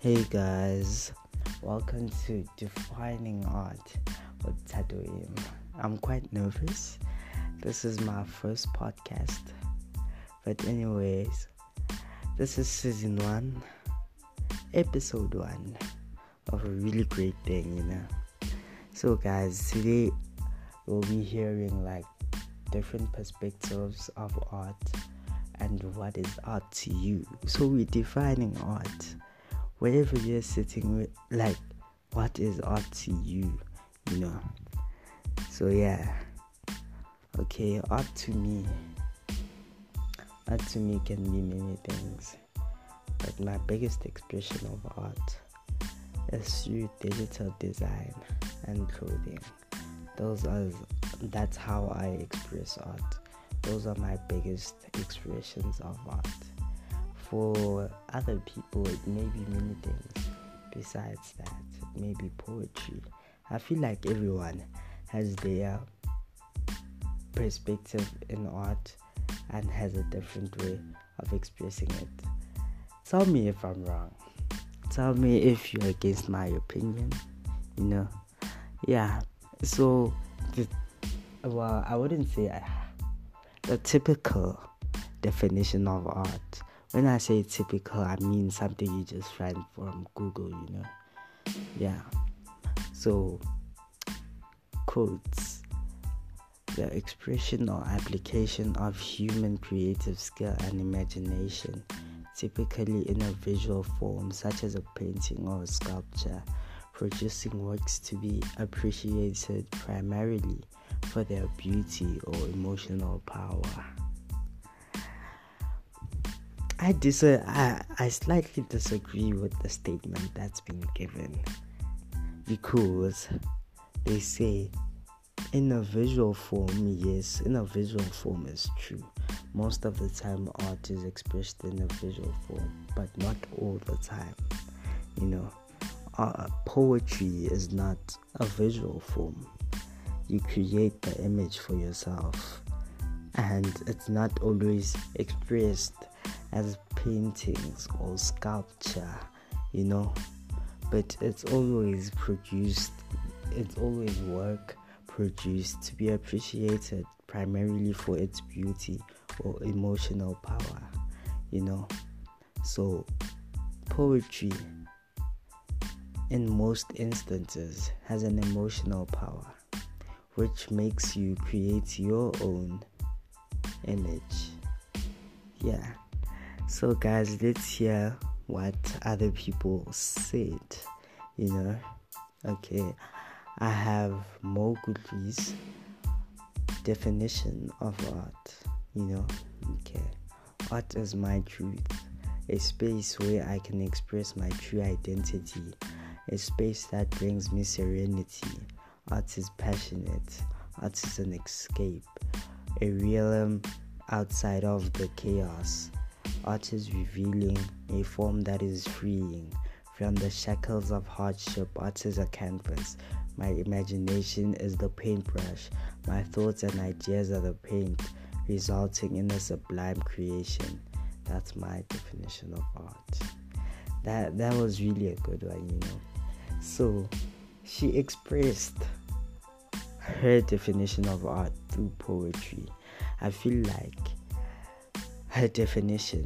Hey guys, welcome to Defining Art with Tadoim. I'm quite nervous. This is my first podcast. But, anyways, this is season one, episode one of a really great thing, you know. So, guys, today we'll be hearing like different perspectives of art and what is art to you. So, we're defining art wherever you're sitting with like what is art to you you know? So yeah. Okay art to me. Art to me can be many things but my biggest expression of art is through digital design and clothing. Those are that's how i express art. Those are my biggest expressions of art for other people, it may be many things besides that. It may be poetry. I feel like everyone has their perspective in art and has a different way of expressing it. Tell me if I'm wrong. Tell me if you're against my opinion. You know, yeah. So, the, well, I wouldn't say uh, the typical definition of art when I say typical, I mean something you just find from Google, you know. Yeah. So, quotes the expression or application of human creative skill and imagination, typically in a visual form such as a painting or a sculpture, producing works to be appreciated primarily for their beauty or emotional power. I dis I, I slightly disagree with the statement that's been given because they say in a visual form, yes, in a visual form is true. Most of the time, art is expressed in a visual form, but not all the time. You know, uh, poetry is not a visual form. You create the image for yourself, and it's not always expressed as paintings or sculpture, you know, but it's always produced, it's always work produced to be appreciated primarily for its beauty or emotional power, you know. So, poetry in most instances has an emotional power which makes you create your own image. Yeah. So, guys, let's hear what other people said. You know, okay, I have Mowgli's definition of art. You know, okay, art is my truth, a space where I can express my true identity, a space that brings me serenity. Art is passionate, art is an escape, a realm outside of the chaos art is revealing a form that is freeing from the shackles of hardship. Art is a canvas. My imagination is the paintbrush. My thoughts and ideas are the paint, resulting in a sublime creation. That's my definition of art. That that was really a good one, you know. So she expressed her definition of art through poetry. I feel like her definition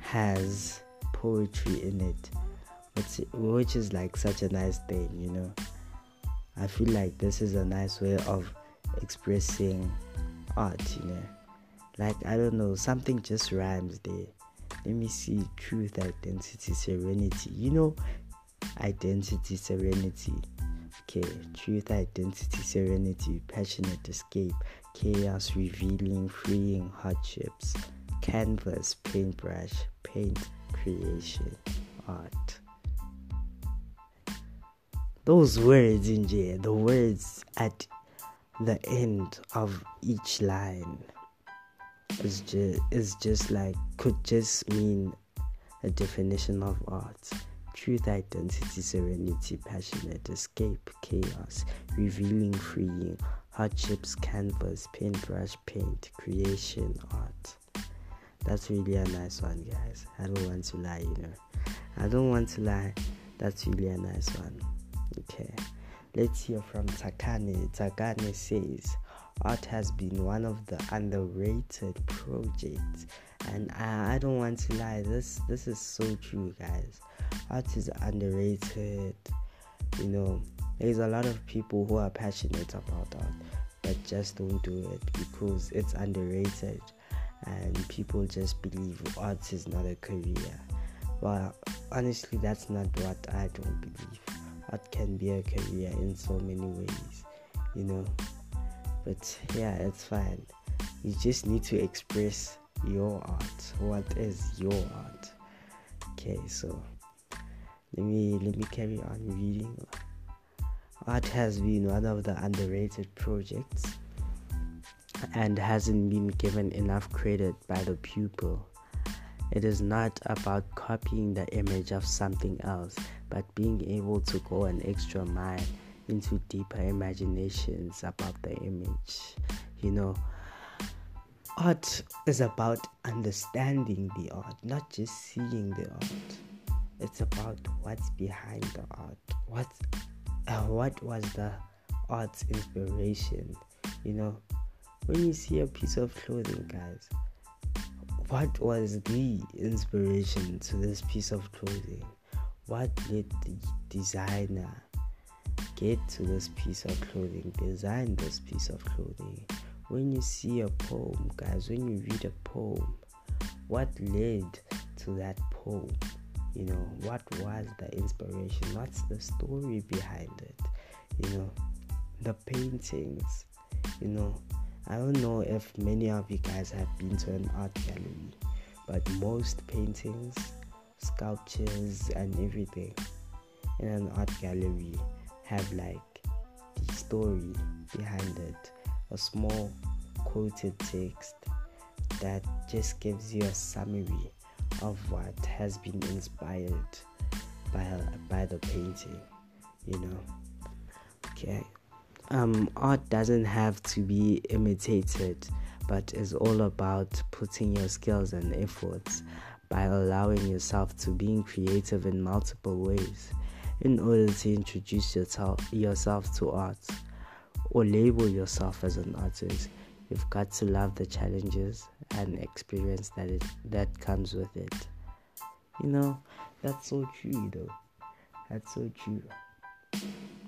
has poetry in it, which is like such a nice thing, you know. I feel like this is a nice way of expressing art, you know. Like, I don't know, something just rhymes there. Let me see truth, identity, serenity. You know, identity, serenity. Okay, truth, identity, serenity, passionate escape, chaos, revealing, freeing, hardships canvas, paintbrush, paint creation, art. Those words in there, the words at the end of each line is just is just like could just mean a definition of art. Truth, identity, serenity, passionate, escape, chaos, revealing, freeing, hardships, canvas, paintbrush, paint, creation, art That's really a nice one, guys. I don't want to lie, you know. I don't want to lie. That's really a nice one. Okay. Let's hear from Takane. Takane says, Art has been one of the underrated projects. And I, I don't want to lie, this this is so true guys. Art is underrated. You know, there's a lot of people who are passionate about art but just don't do it because it's underrated and people just believe art is not a career. Well, honestly, that's not what I don't believe. Art can be a career in so many ways, you know. But yeah, it's fine. You just need to express your art. What is your art? Okay, so let me let me carry on reading. Art has been one of the underrated projects and hasn't been given enough credit by the pupil. It is not about copying the image of something else, but being able to go an extra mile into deeper imaginations about the image. You know, art is about understanding the art, not just seeing the art. It's about what's behind the art. What, uh, what was the art's inspiration? You know, when you see a piece of clothing, guys, what was the inspiration to this piece of clothing? What did the designer get to this piece of clothing, design this piece of clothing? When you see a poem, guys, when you read a poem, what led to that poem? You know, what was the inspiration? What's the story behind it? You know, the paintings, you know, I don't know if many of you guys have been to an art gallery, but most paintings, sculptures, and everything in an art gallery have like the story behind it, a small quoted text that just gives you a summary of what has been inspired by by the painting you know um, art doesn't have to be imitated, but is all about putting your skills and efforts by allowing yourself to being creative in multiple ways in order to introduce yourself, yourself to art or label yourself as an artist. You've got to love the challenges and experience that it, that comes with it. You know, that's so true though. That's so true.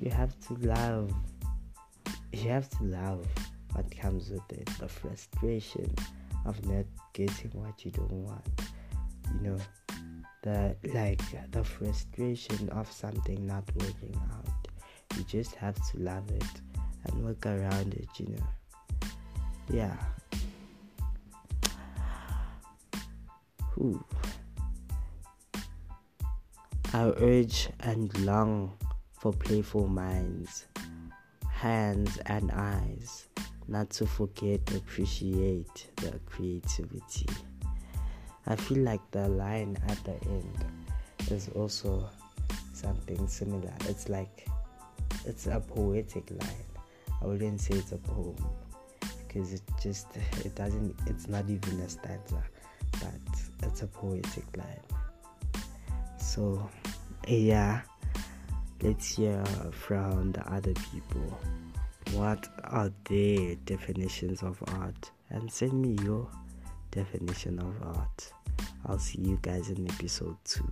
You have to love you have to love what comes with it. The frustration of not getting what you don't want. You know the like the frustration of something not working out. You just have to love it and work around it you know. Yeah. Ooh. I urge and long for playful minds hands and eyes, not to forget appreciate the creativity. I feel like the line at the end is also something similar. It's like it's a poetic line. I wouldn't say it's a poem because it just it doesn't it's not even a stanza, but it's a poetic line. So yeah, let's hear from the other people. What are their definitions of art? And send me your definition of art. I'll see you guys in episode 2.